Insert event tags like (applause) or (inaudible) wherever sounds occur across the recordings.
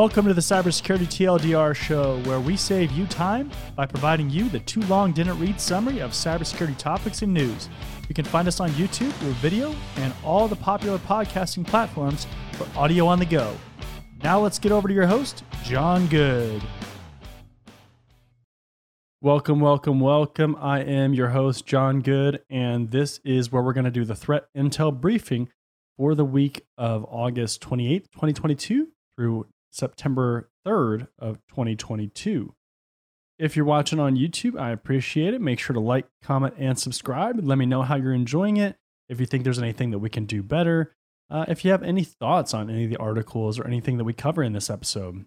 Welcome to the Cybersecurity TLDR show, where we save you time by providing you the too long didn't read summary of cybersecurity topics and news. You can find us on YouTube through video and all the popular podcasting platforms for audio on the go. Now let's get over to your host, Jon Good. Welcome, welcome, welcome. I am your host, Jon Good, and this is where we're going to do the threat intel briefing for the week of August 28th, 2022 through September 3rd of 2022. If you're watching on YouTube, I appreciate it. Make sure to like, comment, and subscribe. Let me know how you're enjoying it. If you think there's anything that we can do better, uh, if you have any thoughts on any of the articles or anything that we cover in this episode.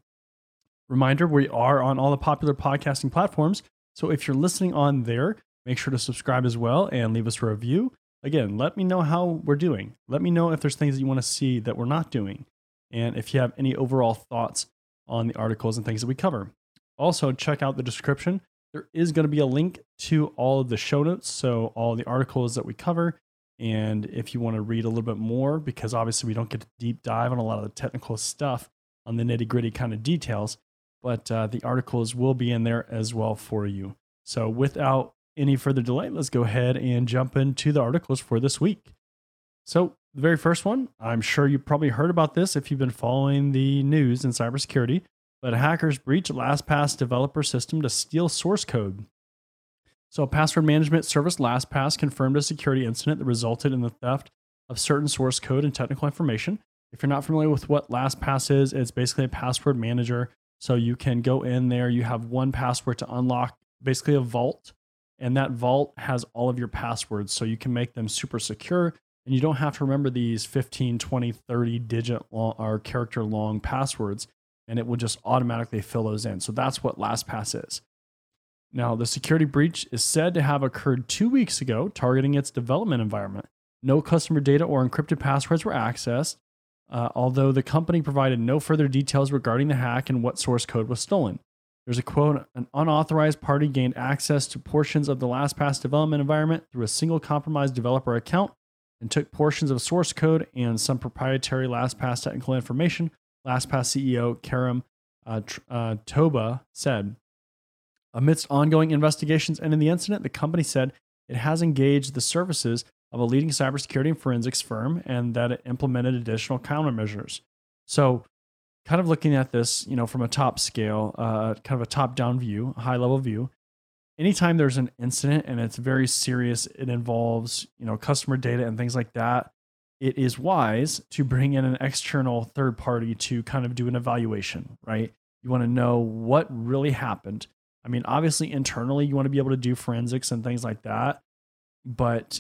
Reminder we are on all the popular podcasting platforms. So if you're listening on there, make sure to subscribe as well and leave us a review. Again, let me know how we're doing. Let me know if there's things that you want to see that we're not doing. And if you have any overall thoughts on the articles and things that we cover. Also, check out the description. There is going to be a link to all of the show notes. So, all the articles that we cover. And if you want to read a little bit more, because obviously we don't get to deep dive on a lot of the technical stuff on the nitty gritty kind of details, but uh, the articles will be in there as well for you. So, without any further delay, let's go ahead and jump into the articles for this week. So, the very first one, I'm sure you probably heard about this if you've been following the news in cybersecurity, but hackers breached LastPass developer system to steal source code. So, password management service LastPass confirmed a security incident that resulted in the theft of certain source code and technical information. If you're not familiar with what LastPass is, it's basically a password manager. So, you can go in there, you have one password to unlock basically a vault, and that vault has all of your passwords. So, you can make them super secure and you don't have to remember these 15 20 30 digit long, or character long passwords and it will just automatically fill those in. So that's what lastpass is. Now the security breach is said to have occurred two weeks ago targeting its development environment. No customer data or encrypted passwords were accessed uh, although the company provided no further details regarding the hack and what source code was stolen. There's a quote an unauthorized party gained access to portions of the lastpass development environment through a single compromised developer account and took portions of source code and some proprietary LastPass technical information. LastPass CEO Karim uh, uh, Toubba said, amidst ongoing investigations and in the incident, the company said it has engaged the services of a leading cybersecurity and forensics firm and that it implemented additional countermeasures. So, kind of looking at this, you know, from a top scale, uh, kind of a top-down view, a high level view, anytime there's an incident and it's very serious, it involves, you know, customer data and things like that, it is wise to bring in an external third party to kind of do an evaluation, right? You want to know what really happened. I mean, obviously internally you want to be able to do forensics and things like that, but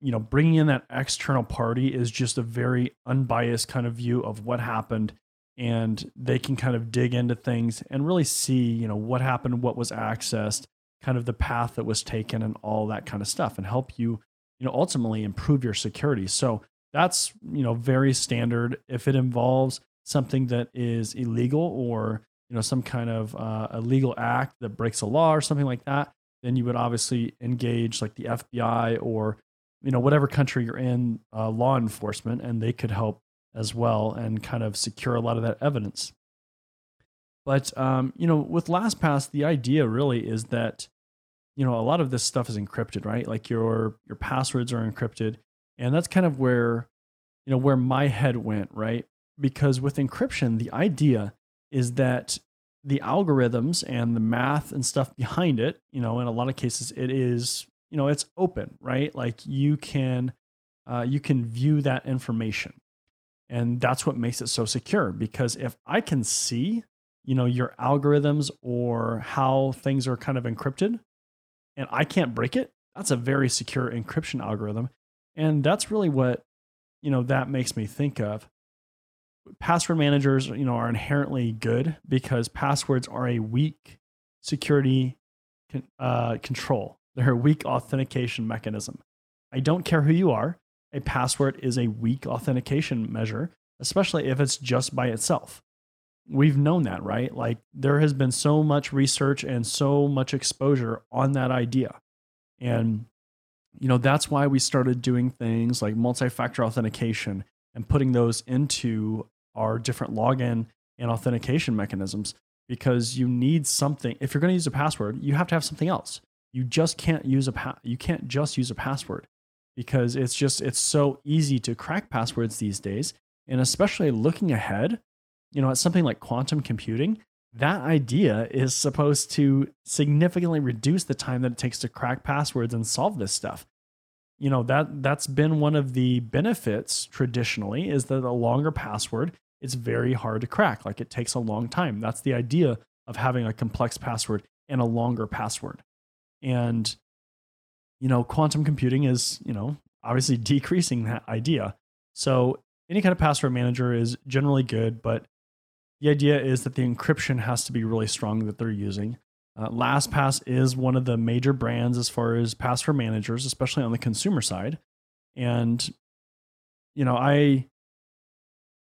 you know, bringing in that external party is just a very unbiased kind of view of what happened and they can kind of dig into things and really see, you know, what happened, what was accessed, kind of the path that was taken and all that kind of stuff and help you you know ultimately improve your security. So that's you know very standard. If it involves something that is illegal or you know some kind of uh, illegal act that breaks a law or something like that then you would obviously engage like the fbi or you know whatever country you're in uh, law enforcement and they could help as well and kind of secure a lot of that evidence. But um, you know with lastpass the idea really is that you know a lot of this stuff is encrypted right? Like your your passwords are encrypted. And that's kind of where you know where my head went right? Because with encryption the idea is that the algorithms and the math and stuff behind it you know in a lot of cases it is you know it's open right? Like you can uh, you can view that information. And that's what makes it so secure because if i can see you know your algorithms or how things are kind of encrypted and I can't break it, that's a very secure encryption algorithm. And that's really what, you know, that makes me think of. Password managers, you know, are inherently good because passwords are a weak security uh, control. They're a weak authentication mechanism. I don't care who you are. A password is a weak authentication measure, especially if it's just by itself we've known that, right? Like there has been so much research and so much exposure on that idea. And, you know, that's why we started doing things like multi factor authentication and putting those into our different login and authentication mechanisms because you need something. If you're going to use a password, you have to have something else. You just can't use a pa- you can't just use a password because it's just it's so easy to crack passwords these days and especially looking ahead, you know, at something like quantum computing, that idea is supposed to significantly reduce the time that it takes to crack passwords and solve this stuff. You know, that that's been one of the benefits traditionally is that a longer password it's very hard to crack. Like it takes a long time. That's the idea of having a complex password and a longer password. And, you know, quantum computing is, you know, obviously (laughs) decreasing that idea. So any kind of password manager is generally good, but the idea is that the encryption has to be really strong that they're using. Uh, LastPass is one of the major brands as far as password managers, especially on the consumer side. And, you know, I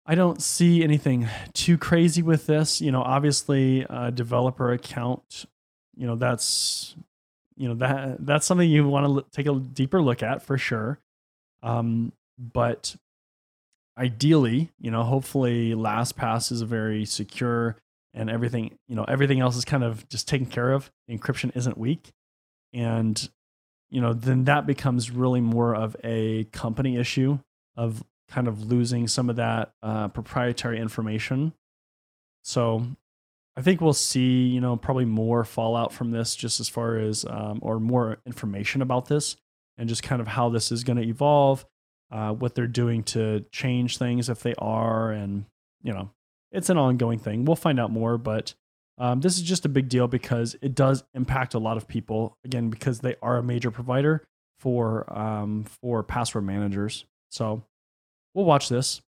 I don't see anything too crazy with this. You know, obviously, a developer account, you know, that's you know that that's something you want to take a deeper look at for sure. Um, but ideally, you know, hopefully, LastPass is very secure and everything. You know, everything else is kind of just taken care of. encryption isn't weak, and you know, then that becomes really more of a company issue of kind of losing some of that uh, proprietary information. So I think we'll see, you know, probably more fallout from this, just as far as um, or more information about this, and just kind of how this is going to evolve, uh, what they're doing to change things if they are, and you know, it's an ongoing thing. We'll find out more, but um, this is just a big deal because it does impact a lot of people. Again, because they are a major provider for um, for password managers. So we'll watch this.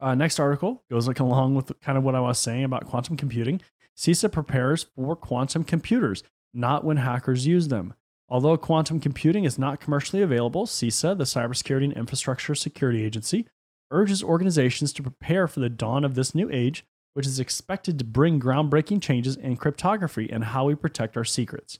Uh, next article goes like along with kind of what I was saying about quantum computing. CISA prepares for quantum computers, not when hackers use them. Although quantum computing is not commercially available, CISA, the Cybersecurity and Infrastructure Security Agency, urges organizations to prepare for the dawn of this new age, which is expected to bring groundbreaking changes in cryptography and how we protect our secrets.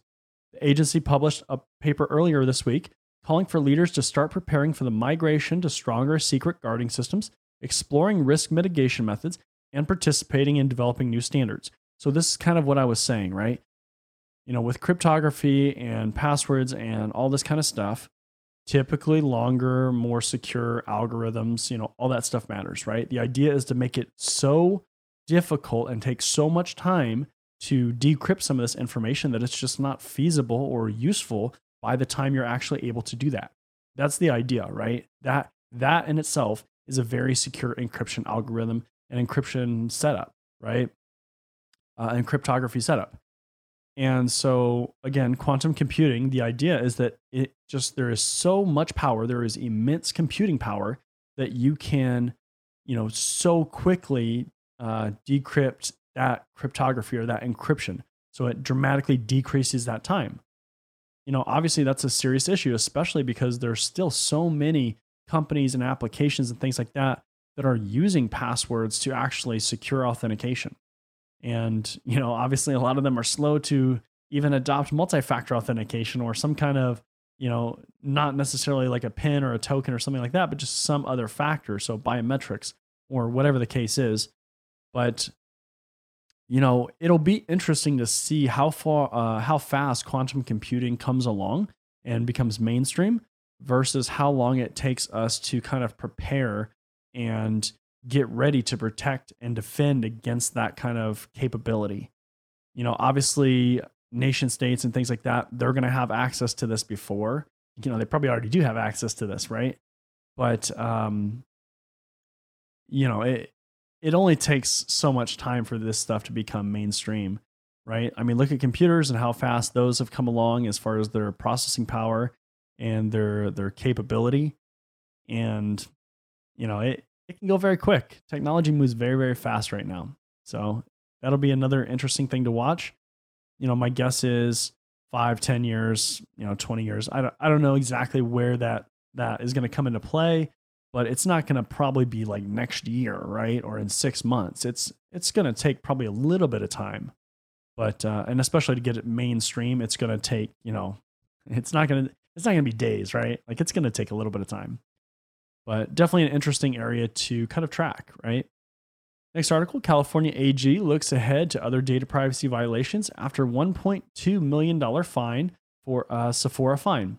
The agency published a paper earlier this week calling for leaders to start preparing for the migration to stronger secret guarding systems, exploring risk mitigation methods, and participating in developing new standards. So, this is kind of what I was saying, right? You know, with cryptography and passwords and all this kind of stuff, typically longer, more secure algorithms, you know, all that stuff matters, right? The idea is to make it so difficult and take so much time to decrypt some of this information that it's just not feasible or useful by the time you're actually able to do that. That's the idea, right? That that in itself is a very secure encryption algorithm and encryption setup, right? Uh, and cryptography setup. And so again, quantum computing, the idea is that it just there is so much power, there is immense computing power that you can, you know, so quickly uh, decrypt that cryptography or that encryption. So it dramatically decreases that time you know, obviously that's a serious issue, especially because there's still so many companies and applications and things like that that are using passwords to actually secure authentication. And, you know, obviously a lot of them are slow to even adopt multi-factor authentication or some kind of, you know, not necessarily like a pin or a token or something like that, but just some other factor, so biometrics or whatever the case is. But you know, it'll be interesting to see how far, uh, how fast quantum computing comes along and becomes mainstream versus how long it takes us to kind of prepare and get ready to protect and defend against that kind of capability. You know, obviously, nation states and things like that, they're going to have access to this before. You know, they probably already do have access to this, right? But, um, you know, it, it only takes so much time for this stuff to become mainstream, right? I mean, look at computers and how fast those have come along as far as their processing power and their their capability. And you know, it it can go very quick. Technology moves very very fast right now. So, that'll be another interesting thing to watch. You know, my guess is five, ten years, you know, 20 years. I don't, I don't know exactly where that that is going to come into play but it's not going to probably be like next year, right? Or in six months. It's it's going to take probably a little bit of time, but uh, and especially to get it mainstream, it's going to take you know, it's not going to it's not going to be days, right? Like it's going to take a little bit of time, but definitely an interesting area to kind of track, right? Next article California AG looks ahead to other data privacy violations after $1.2 million fine for a Sephora fine.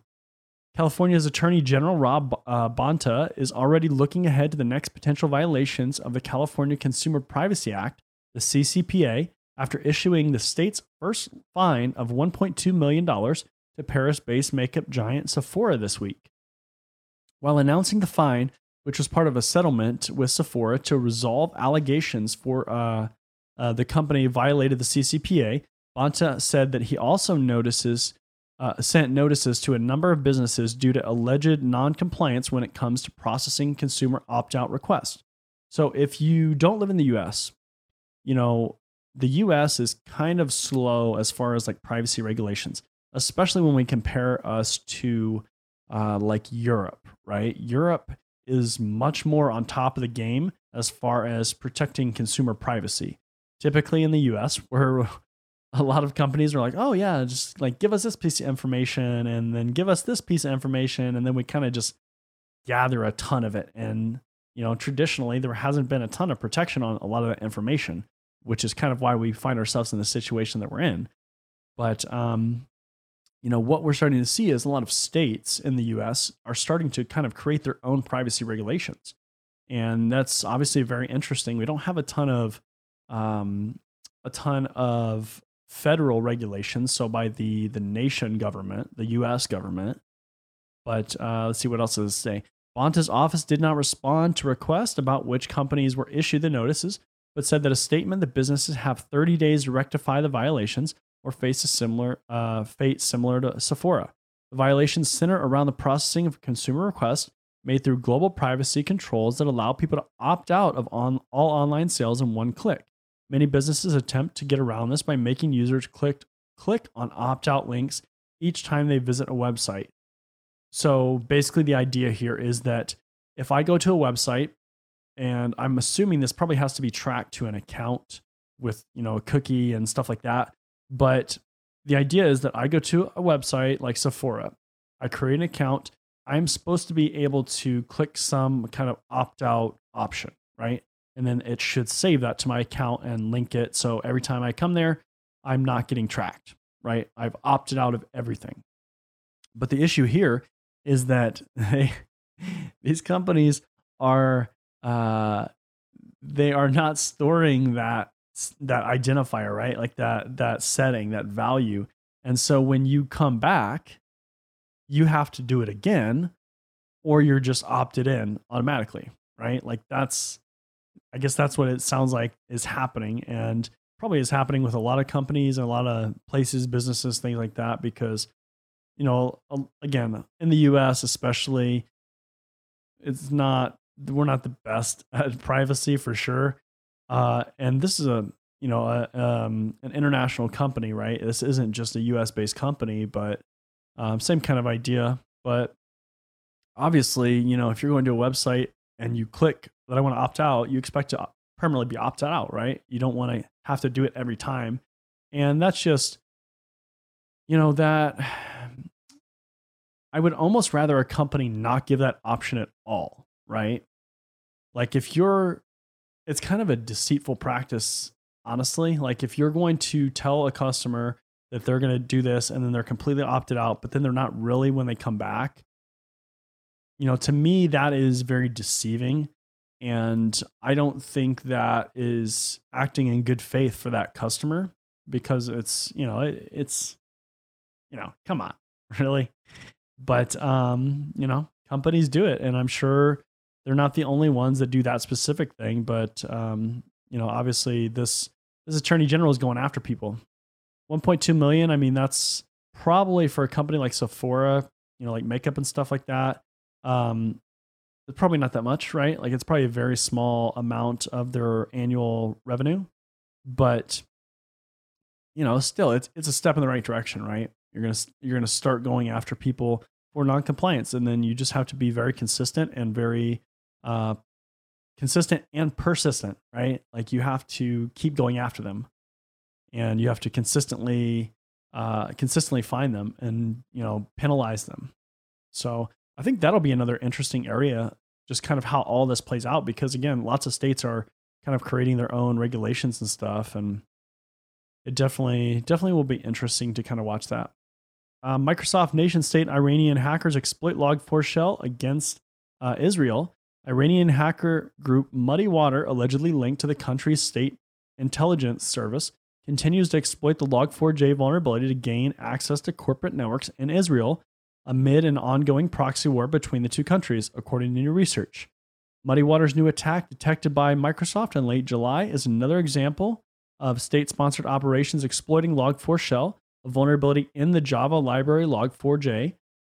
California's Attorney General Rob uh, Bonta is already looking ahead to the next potential violations of the California Consumer Privacy Act, the CCPA, after issuing the state's first fine of $1.2 million to Paris based makeup giant Sephora this week. While announcing the fine, which was part of a settlement with Sephora to resolve allegations for uh, uh, the company violated the CCPA, Bonta said that he also notices uh, sent notices to a number of businesses due to alleged non-compliance when it comes to processing consumer opt-out requests. So if you don't live in the U.S., you know the U.S. is kind of slow as far as like privacy regulations, especially when we compare us to uh, like Europe, right? Europe is much more on top of the game as far as protecting consumer privacy. Typically in the US, (laughs) where a lot of companies are like, oh, yeah, just like give us this piece of information and then give us this piece of information. And then we kind of just gather a ton of it. And, you know, traditionally, there hasn't been a ton of protection on a lot of that information, which is kind of why we find ourselves in the situation that we're in. But um, you know, what we're starting to see is a lot of states in the US are starting to kind of create their own privacy regulations. And that's obviously very interesting. We don't have a ton of um, a ton of federal regulations, so by the the nation government, the U.S. government. But uh, let's see what else does it say. Bonta's office did not respond to requests about which companies were issued the notices, but said that a statement that businesses have 30 days to rectify the violations or face a similar uh, fate similar to Sephora. The violations center around the processing of consumer requests made through global privacy controls that allow people to opt out of on, all online sales in one click. Many businesses attempt to get around this by making users click, click on opt out links each time they visit a website. So basically, the idea here is that if I go to a website, and I'm assuming this probably has to be tracked to an account with you know a cookie and stuff like that but the idea is that I go to a website like Sephora, I create an account. I'm supposed to be able to click some kind of opt out option, right? And then it should save that to my account and link it. So every time I come there, I'm not getting tracked, right? I've opted out of everything. But the issue here is that they, (laughs) these companies are uh, they are not storing that that identifier, right? Like that that setting, that value. And so when you come back, you have to do it again or you're just opted in automatically, right? Like that's I guess that's what it sounds like is happening and probably is happening with a lot of companies and a lot of places, businesses, things like that because you know, again, in the US especially it's not we're not the best at privacy for sure uh, and this is a you know a, um, an international company, right? This isn't just a U.S. based company, but um, same kind of idea. But obviously, you know, if you're going to a website and you click that I want to opt out, you expect to permanently be opted out, right? You don't want to have to do it every time, and that's just you know that I would almost rather a company not give that option at all, right? Like if you're it's kind of a deceitful practice, honestly. Like if you're going to tell a customer that they're going to do this and then they're completely opted out, but then they're not really when they come back, you know, to me, that is very deceiving. And I don't think that is acting in good faith for that customer because it's, you know, it, it's, you know, come on, (laughs) really. But, um, you know, companies do it. And I'm sure they're not the only ones that do that specific thing, but um, you know, obviously this this attorney general is going after people. 1.2 million. I mean, that's probably for a company like Sephora, you know, like makeup and stuff like that. Um, it's probably not that much, right? Like it's probably a very small amount of their annual revenue, but you know, still, it's it's a step in the right direction, right? You're gonna you're gonna start going after people for non-compliance, and then you just have to be very consistent and very uh, consistent and persistent, right? Like you have to keep going after them, and you have to consistently, uh, consistently find them and you know penalize them. So I think that'll be another interesting area, just kind of how all this plays out. Because again, lots of states are kind of creating their own regulations and stuff. And it definitely, definitely will be interesting to kind of watch that. Uh, Microsoft nation state Iranian hackers exploit Log4 shell against uh, Israel. Iranian hacker group Muddy Water, allegedly linked to the country's state intelligence service, continues to exploit the Log4j vulnerability to gain access to corporate networks in Israel amid an ongoing proxy war between the two countries, according to new research. Muddy Waters' new attack, detected by Microsoft in late July, is another example of state sponsored operations exploiting Log4 Shell, a vulnerability in the Java library Log4j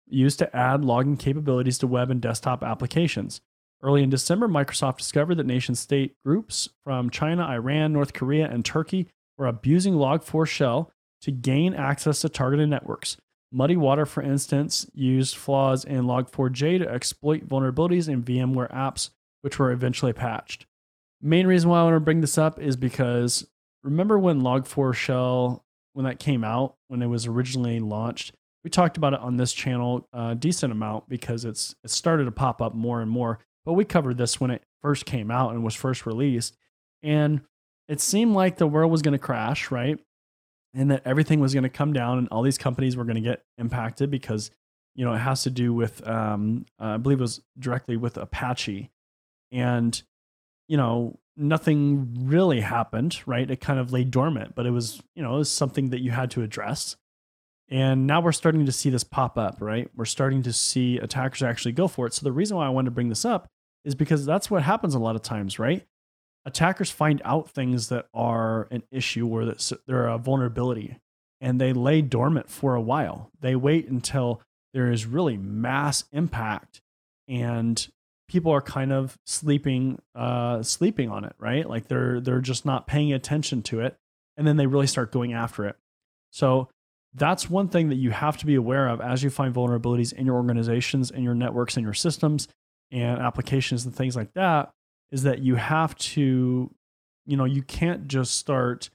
used to add logging capabilities to web and desktop applications. Early in December, Microsoft discovered that nation state groups from China, Iran, North Korea, and Turkey were abusing Log4 Shell to gain access to targeted networks. Muddy Water, for instance, used flaws in Log4j to exploit vulnerabilities in VMware apps, which were eventually patched. Main reason why I want to bring this up is because remember when Log4 Shell, when that came out, when it was originally launched, we talked about it on this channel a decent amount because it's it started to pop up more and more. But we covered this when it first came out and was first released, and it seemed like the world was going to crash, right? and that everything was going to come down and all these companies were going to get impacted because you know it has to do with um, uh, i believe it was directly with apache. And you know nothing really happened right? It kind of lay dormant but it was you know it was something that you had to address. And now we're starting to see this pop up right? We're starting to see attackers actually go for it. So the reason why i wanted to bring this up is because that's what happens a lot of times right attackers find out things that are an issue or that they're a vulnerability and they lay dormant for a while. They wait until there is really mass impact and people are kind of sleeping uh, sleeping on it, right? Like they're they're just not paying attention to it and then they really start going after it. So that's one thing that you have to be aware of as you find vulnerabilities in your organizations, in your networks, in your systems and applications and things like that is that you have to, you know, you can't just start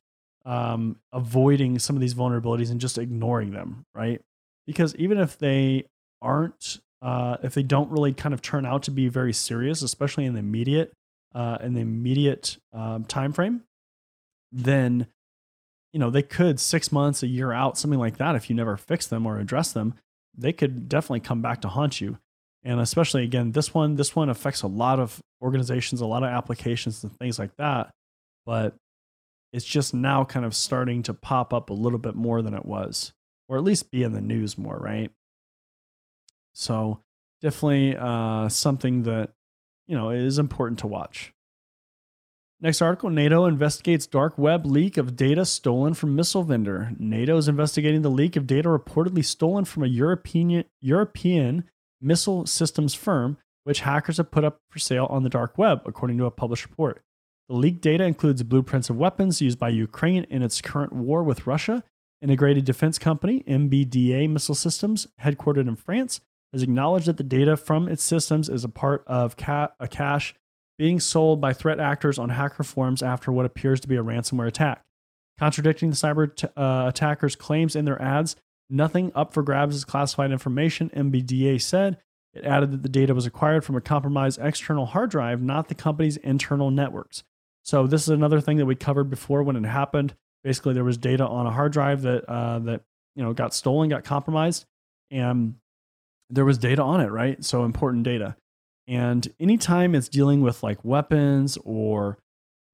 um, avoiding some of these vulnerabilities and just ignoring them, right? Because even if they aren't, uh, if they don't really kind of turn out to be very serious, especially in the immediate, uh, in the immediate um, time frame, then you know they could six months, a year out, something like that. If you never fix them or address them, they could definitely come back to haunt you and especially again this one this one affects a lot of organizations a lot of applications and things like that but it's just now kind of starting to pop up a little bit more than it was or at least be in the news more right so definitely uh, something that you know is important to watch Next article NATO investigates dark web leak of data stolen from missile vendor. NATO is investigating the leak of data reportedly stolen from a European European missile systems firm, which hackers have put up for sale on the dark web, according to a published report. The leaked data includes blueprints of weapons used by Ukraine in its current war with Russia. Integrated Defense Company, MBDA Missile Systems, headquartered in France, has acknowledged that the data from its systems is a part of ca- a cache being sold by threat actors on hacker forums after what appears to be a ransomware attack. Contradicting the cyber t- uh, attackers' claims in their ads, Nothing up for grabs is classified information, MBDA said. It added that the data was acquired from a compromised external hard drive, not the company's internal networks. So this is another thing that we covered before when it happened. Basically, there was data on a hard drive that uh, that you know got stolen, got compromised, and there was data on it, right? So important data. And anytime it's dealing with like weapons or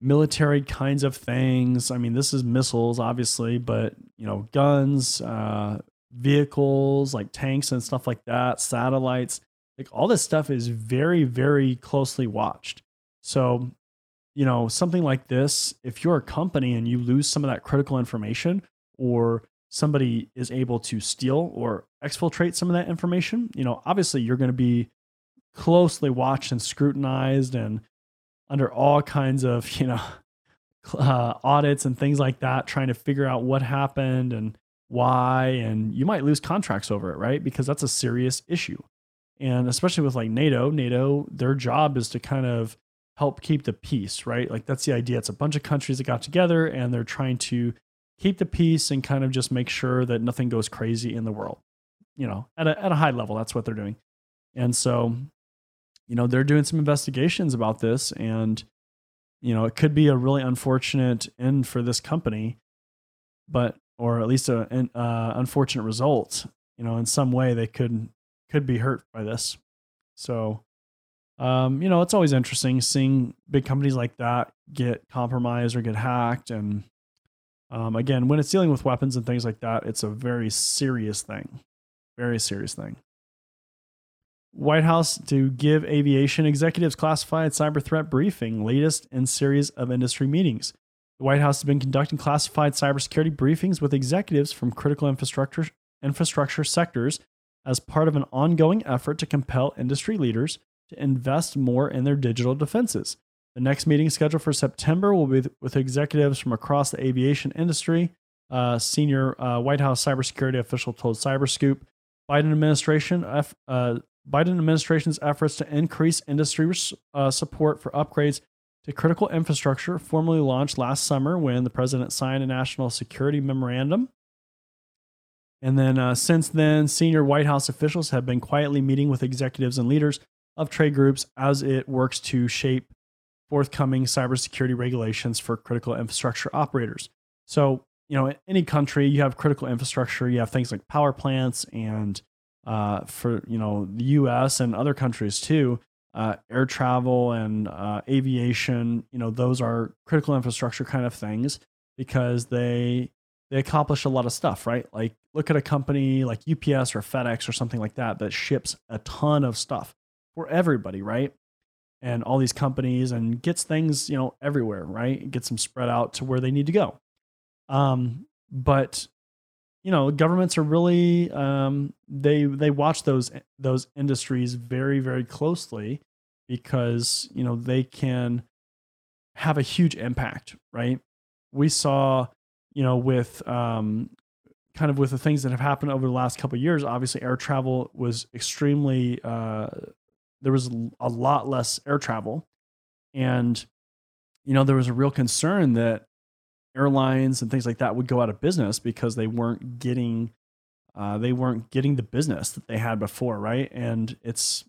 military kinds of things. I mean, this is missiles, obviously, but you know, guns, uh, vehicles like tanks and stuff like that, satellites, like all this stuff is very, very closely watched. So, you know, something like this, if you're a company and you lose some of that critical information, or somebody is able to steal or exfiltrate some of that information, you know, obviously you're going to be closely watched and scrutinized and under all kinds of (laughs) you know uh, audits and things like that, trying to figure out what happened and why, and you might lose contracts over it, right? Because that's a serious issue. And especially with like NATO, NATO, their job is to kind of help keep the peace, right? Like that's the idea. It's a bunch of countries that got together and they're trying to keep the peace and kind of just make sure that nothing goes crazy in the world. You know, at a at a high level, that's what they're doing. And so you know, they're doing some investigations about this and you know, it could be a really unfortunate end for this company, but or at least a an uh, unfortunate result. You know, in some way they could could be hurt by this. So, um, you know, it's always interesting seeing big companies like that get compromised or get hacked. And um, again, when it's dealing with weapons and things like that, it's a very serious thing. Very serious thing. White House to give aviation executives classified cyber threat briefing, latest in series of industry meetings. The White House has been conducting classified cybersecurity briefings with executives from critical infrastructure infrastructure sectors as part of an ongoing effort to compel industry leaders to invest more in their digital defenses. The next meeting scheduled for September will be with executives from across the aviation industry. Uh, senior uh, White House cybersecurity official told Cyberscoop Biden administration uh, Biden administration's efforts to increase industry uh, support for upgrades to critical infrastructure formally launched last summer when the president signed a national security memorandum. And then uh, since then, senior White House officials have been quietly meeting with executives and leaders of trade groups as it works to shape forthcoming cybersecurity regulations for critical infrastructure operators. So, you know, in any country, you have critical infrastructure, you have things like power plants and uh, for you know the U.S. and other countries too. Uh, air travel and uh, aviation, you know, those are critical infrastructure kind of things because they they accomplish a lot of stuff, right? Like look at a company like UPS or FedEx or something like that that ships a ton of stuff for everybody, right? And all these companies and gets things, you know, everywhere, right? Gets them spread out to where they need to go. Um, but you know governments are really um, they they watch those those industries very very closely because you know they can have a huge impact right? We saw you know with um, kind of with the things that have happened over the last couple years obviously air travel was extremely uh, there was a lot less air travel. And you know there was a real concern that airlines and things like that would go out of business because they weren't getting uh, they weren't getting the business that they had before, right? And it's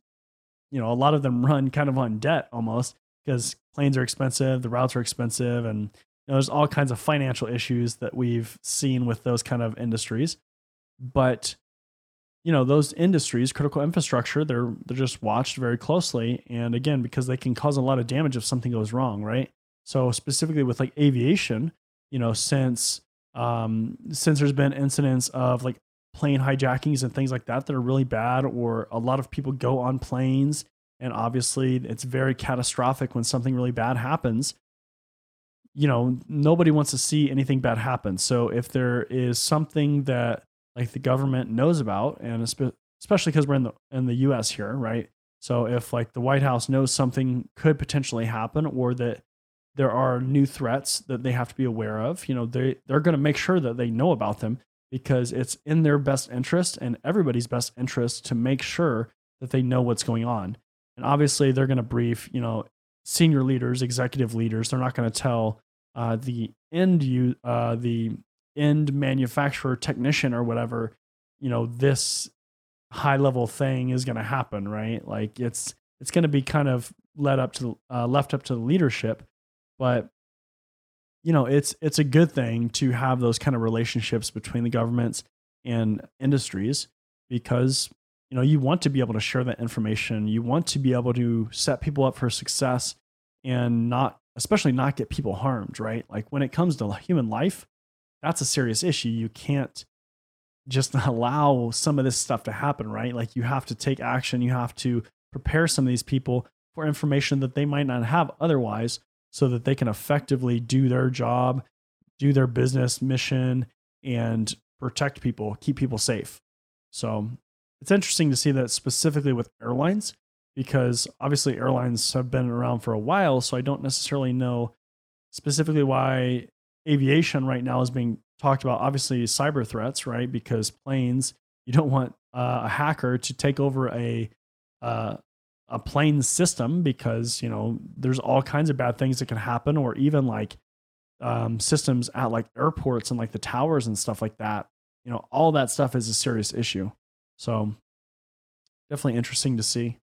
you know a lot of them (laughs) run kind of on debt almost because planes are expensive, the routes are expensive, and you know, there's all kinds of financial issues that we've seen with those kind of industries. But you know those industries, critical infrastructure, they're they're just watched very closely, and again because they can cause a lot of damage if something goes wrong, right? So specifically with like aviation, you know, since um, since there's been incidents of like plane hijackings and things like that that are really bad, or a lot of people go on planes, and obviously it's very catastrophic when something really bad happens. You know, nobody wants to see anything bad happen. So if there is something that like the government knows about, and especially because we're in the in the U.S. here, right? So if like the White House knows something could potentially happen, or that there are new threats that they have to be aware of. You know, they they're going to make sure that they know about them because it's in their best interest and everybody's best interest to make sure that they know what's going on. And obviously, they're going to brief, you know, senior leaders, executive leaders. They're not going to tell uh, the end you uh, the end manufacturer technician or whatever, you know, this high level thing is going to happen, right? Like it's it's going to be kind of led up to uh, left up to the leadership but you know, it's it's a good thing to have those kind of relationships between the governments and industries because you know you want to be able to share that information. You want to be able to set people up for success and not especially not get people harmed, right? Like when it comes to human life, that's a serious issue. You can't just (laughs) allow some of this stuff to happen, right? Like you have to take action. You have to prepare some of these people for information that they might not have otherwise so that they can effectively do their job, do their business mission, and protect people, keep people safe. So it's interesting to see that specifically with airlines, because obviously airlines have been around for a while. So I don't necessarily know specifically why aviation right now is being talked about. Obviously, cyber threats, right? Because planes, you don't want uh, a hacker to take over a uh, a plane system because you know there's all kinds of bad things that can happen or even like um, systems at like airports and like the towers and stuff like that. You know all that stuff is a serious issue. So definitely interesting to see.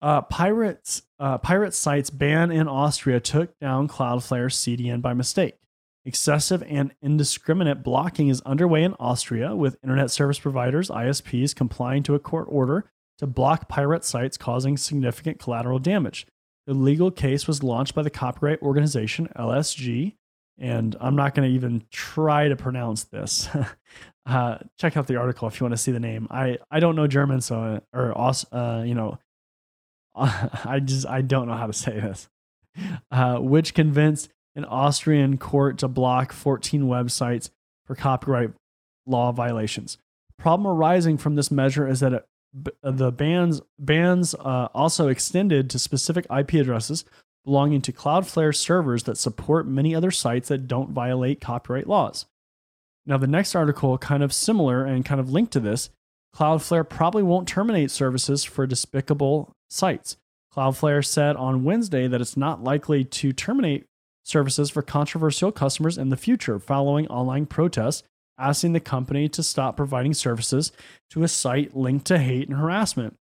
Uh, pirates, uh, pirate sites ban in Austria took down Cloudflare CDN by mistake. Excessive and indiscriminate blocking is underway in Austria, with internet service providers, ISPs, complying to a court order to block pirate sites causing significant collateral damage. The legal case was launched by the copyright organization LSG, and I'm not going to even try to pronounce this. (laughs) uh, check out the article if you want to see the name. I, I don't know German, so or uh, you know (laughs) I just I don't know how to say this, uh, which convinced an Austrian court to block 14 websites for copyright law violations. Problem arising from this measure is that it, the bans bans uh, also extended to specific IP addresses belonging to Cloudflare servers that support many other sites that don't violate copyright laws. Now, the next article, kind of similar and kind of linked to this, Cloudflare probably won't terminate services for despicable sites. Cloudflare said on Wednesday that it's not likely to terminate services for controversial customers in the future following online protests asking the company to stop providing services to a site linked to hate and harassment.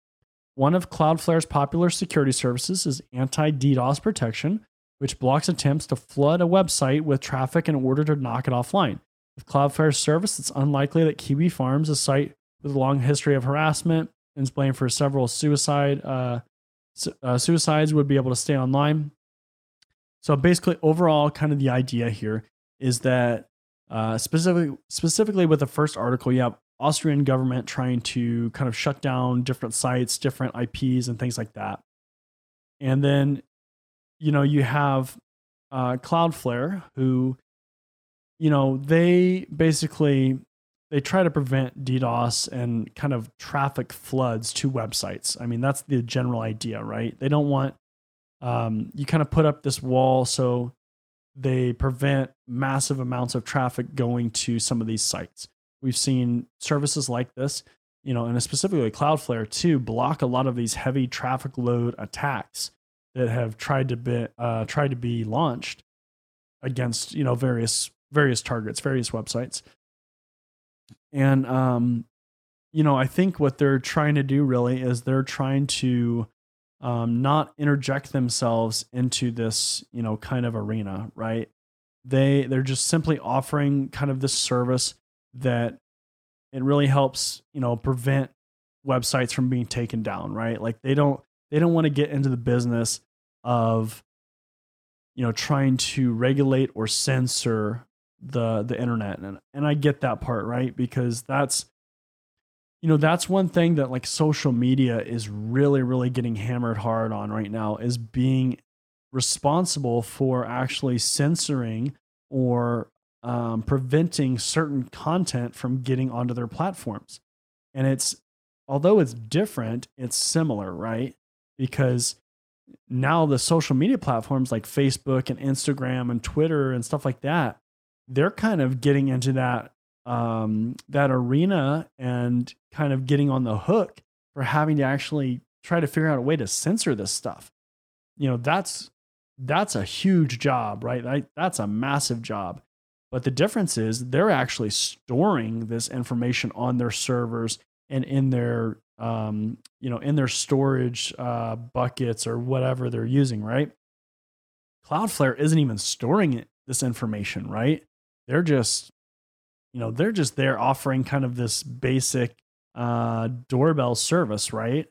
One of Cloudflare's popular security services is anti DDoS protection, which blocks attempts to flood a website with traffic in order to knock it offline. With Cloudflare's service, it's unlikely that Kiwi Farms, a site with a long history of harassment and is blamed for several suicide uh, uh, suicides would be able to stay online. So basically, overall, kind of the idea here is that uh, specifically specifically with the first article, you have Austrian government trying to kind of shut down different sites, different IPs, and things like that. And then, you know, you have uh, Cloudflare, who, you know, they basically they try to prevent DDoS and kind of traffic floods to websites. I mean, that's the general idea, right? They don't want um, you kind of put up this wall so they prevent massive amounts of traffic going to some of these sites. We've seen services like this, you know, and specifically Cloudflare too, block a lot of these heavy traffic load attacks that have tried to be uh, tried to be launched against you know various various targets, various websites. And um, you know, I think what they're trying to do really is they're trying to um, not interject themselves into this, you know, kind of arena, right? They they're just simply offering kind of this service that it really helps, you know, prevent websites from being taken down, right? Like they don't they don't want to get into the business of you know trying to regulate or censor the the internet and and I get that part right because that's you know that's one thing that like social media is really really getting hammered hard on right now is being responsible for actually censoring or um, preventing certain content from getting onto their platforms. And it's although it's different it's similar right? Because now the social media platforms like facebook and instagram and twitter and stuff like that they're kind of getting into that um, that arena and kind of getting on the hook for having to actually try to figure out a way to censor this stuff. You know, that's that's a huge job, right? That's a massive job. But the difference is they're actually storing this information on their servers and in their um, you know in their storage uh, buckets or whatever they're using, right? Cloudflare isn't even storing it, this information, right? they're just you know they're just there offering kind of this basic uh, doorbell service right?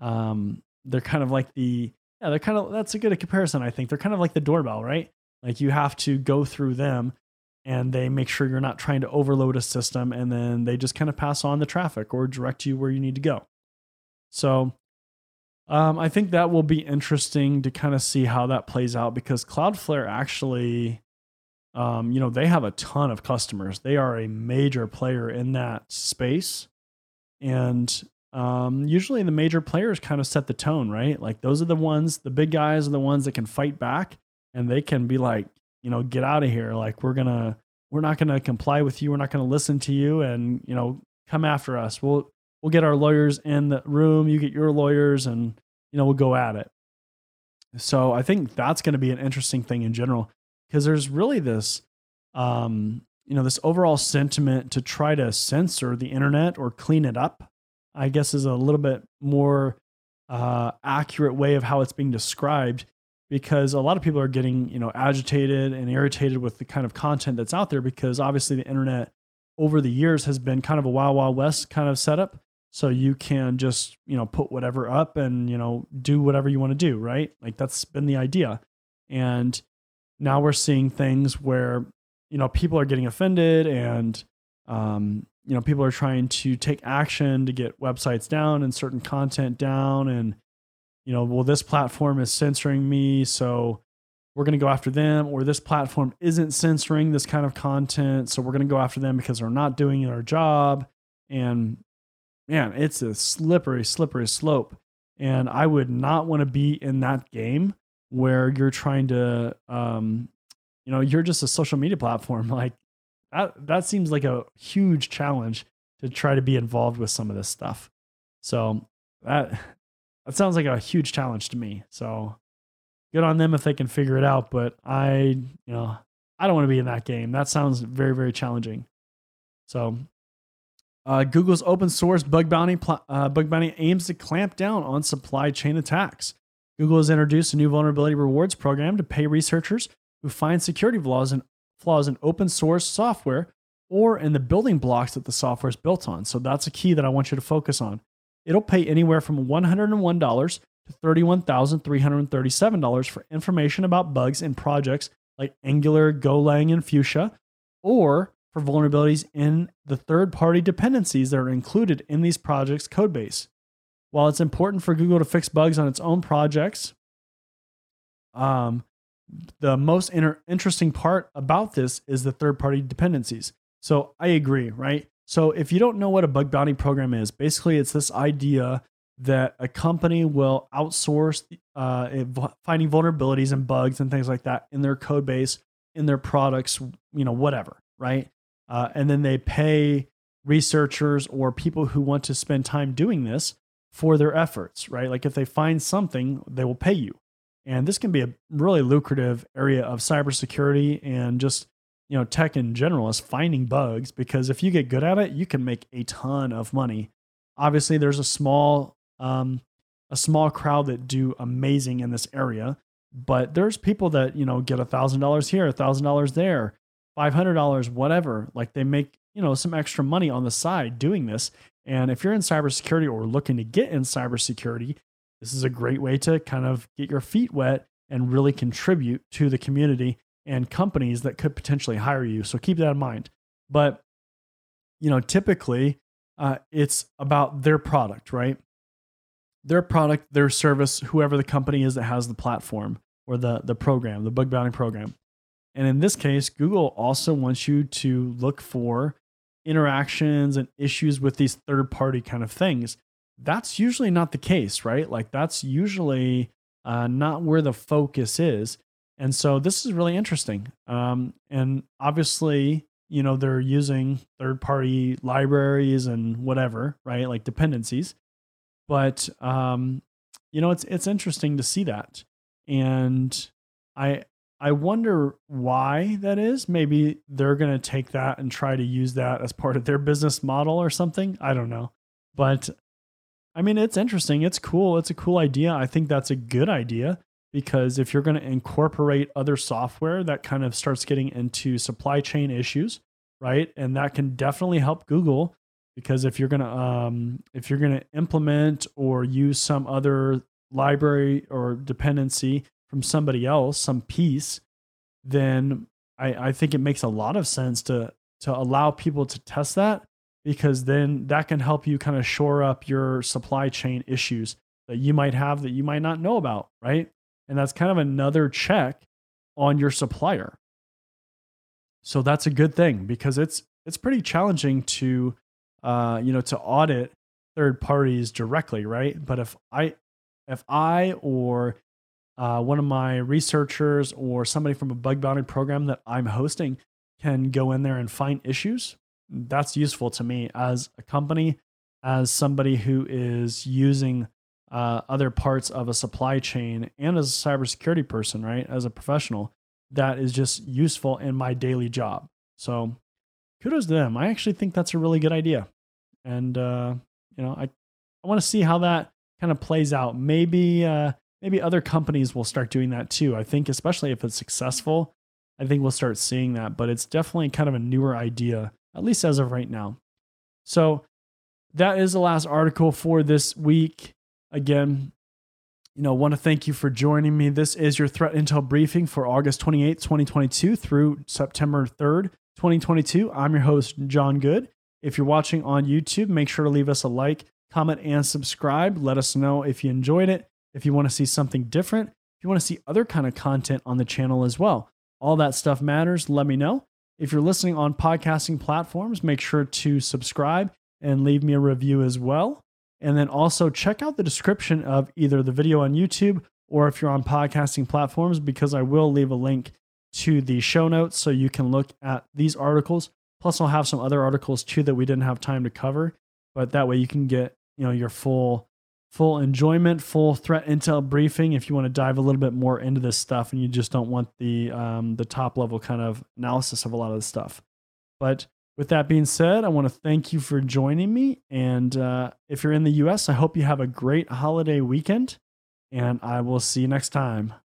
Um, they're kind of like the yeah they're kind of that's a good comparison i think. They're kind of like the doorbell right? Like you have to go through them and they make sure you're not trying to overload a system and then they just kind of pass on the traffic or direct you where you need to go. So um, i think that will be interesting to kind of see how that plays out because cloudflare actually um, you know, they have a ton of customers. They are a major player in that space. And um, usually the major players kind of set the tone, right? Like those are the ones, the big guys are the ones that can fight back and they can be like, you know, get out of here. Like we're going to, we're not going to comply with you. We're not going to listen to you and, you know, come after us. We'll, we'll get our lawyers in the room. You get your lawyers and, you know, we'll go at it. So I think that's going to be an interesting thing in general because there's really this um, you know this overall sentiment to try to censor the internet or clean it up i guess is a little bit more uh, accurate way of how it's being described because a lot of people are getting you know agitated and irritated with the kind of content that's out there because obviously the internet over the years has been kind of a wild wild west kind of setup. So you can just you know put whatever up and you know do whatever you want to do right? Like that's been the idea. And now we're seeing things where you know people are getting offended and um, you know people are trying to take action to get websites down and certain content down and you know well this platform is censoring me so we're going to go after them or this platform isn't censoring this kind of content so we're going to go after them because they're not doing their job. And man it's a slippery slippery slope. And i would not want to be in that game where you're trying to um, you know you're just a social media platform. (laughs) Like that that seems like a huge challenge to try to be involved with some of this stuff. So that (laughs) that sounds like a huge challenge to me. So good on them if they can figure it out but i you know i don't want to be in that game. That sounds very very challenging. So uh, Google's open source bug bounty pl- uh, bug bounty aims to clamp down on supply chain attacks. Google has introduced a new vulnerability rewards program to pay researchers who find security flaws in, flaws in open source software or in the building blocks that the software is built on. So that's a key that I want you to focus on. It'll pay anywhere from $101 to $31,337 for information about bugs in projects like Angular, Golang, and Fuchsia, or for vulnerabilities in the third party dependencies that are included in these projects' codebase. While it's important for Google to fix bugs on its own projects, um, the most inter- interesting part about this is the third party dependencies. So I agree, right? So if you don't know what a bug bounty program is, basically it's this idea that a company will outsource uh, finding vulnerabilities and bugs and things like that in their code base, in their products, you know, whatever, right? Uh, and then they pay researchers or people who want to spend time doing this for their efforts, right? Like if they find something, they will pay you. And this can be a really lucrative area of cybersecurity and just you know tech in general is finding bugs because if you get good at it, you can make a ton of money. Obviously, there's a small um, a small crowd that do amazing in this area, but there's people that you know get a thousand dollars here, a thousand dollars there, five hundred dollars, whatever. Like they make you know some extra money on the side doing this. And if you're in cybersecurity or looking to get in cybersecurity, this is a great way to kind of get your feet wet and really contribute to the community and companies that could potentially hire you. So keep that in mind. But, you know, typically uh, it's about their product, right? Their product, their service, whoever the company is that has the platform or the, the program, the bug bounty program. And in this case, Google also wants you to look for interactions and issues with these third party kind of things that's usually not the case, right? Like that's usually uh, not where the focus is. And so this is really interesting. Um, and obviously, you know, they're using third party libraries and whatever, right? Like dependencies. But, um, you know, it's, it's interesting to see that. And I, I wonder why that is. Maybe they're going to take that and try to use that as part of their business model or something. I don't know. But I mean, it's interesting. It's cool. It's a cool idea. I think that's a good idea because if you're going to incorporate other software, that kind of starts getting into supply chain issues, right? And that can definitely help Google because if you're going to um, if you're going to implement or use some other library or dependency from somebody else, some piece, then I, I think it makes a lot of sense to to allow people to test that because then that can help you kind of shore up your supply chain issues that you might have that you might not know about, right? And that's kind of another check on your supplier. So that's a good thing because it's it's pretty challenging to uh, you know to audit third parties directly, right? But if I if I or uh, one of my researchers or somebody from a bug bounty program that I'm hosting can go in there and find issues, that's useful to me as a company, as somebody who is using uh, other parts of a supply chain, and as a cybersecurity person, right? As a professional, that is just useful in my daily job. So kudos to them. I actually think that's a really good idea. And, uh, you know, I, I want to see how that kind of plays out. Maybe uh, maybe other companies will start doing that too. I think especially if it's successful, I think we'll start seeing that. But it's definitely kind of a newer idea, at least as of right now. So that is the last article for this week. Again, you know, want to thank you for joining me. This is your threat intel briefing for August 28th, 2022 through September 3rd, 2022. I'm your host, Jon Good. If you're watching on YouTube, make sure to leave us a like, comment, and subscribe. Let us know if you enjoyed it, if you want to see something different, if you want to see other kind of content on the channel as well. All that stuff matters. Let me know. If you're listening on podcasting platforms, make sure to subscribe and leave me a review as well. And then also check out the description of either the video on YouTube or if you're on podcasting platforms, because I will leave a link to the show notes so you can look at these articles. Plus, I'll have some other articles too that we didn't have time to cover, but that way you can get you know your full full enjoyment, full threat intel briefing. If you want to dive a little bit more into this stuff and you just don't want the um, the top level kind of analysis of a lot of the stuff, but with that being said, I want to thank you for joining me. And uh, if you're in the US, I hope you have a great holiday weekend. And I will see you next time.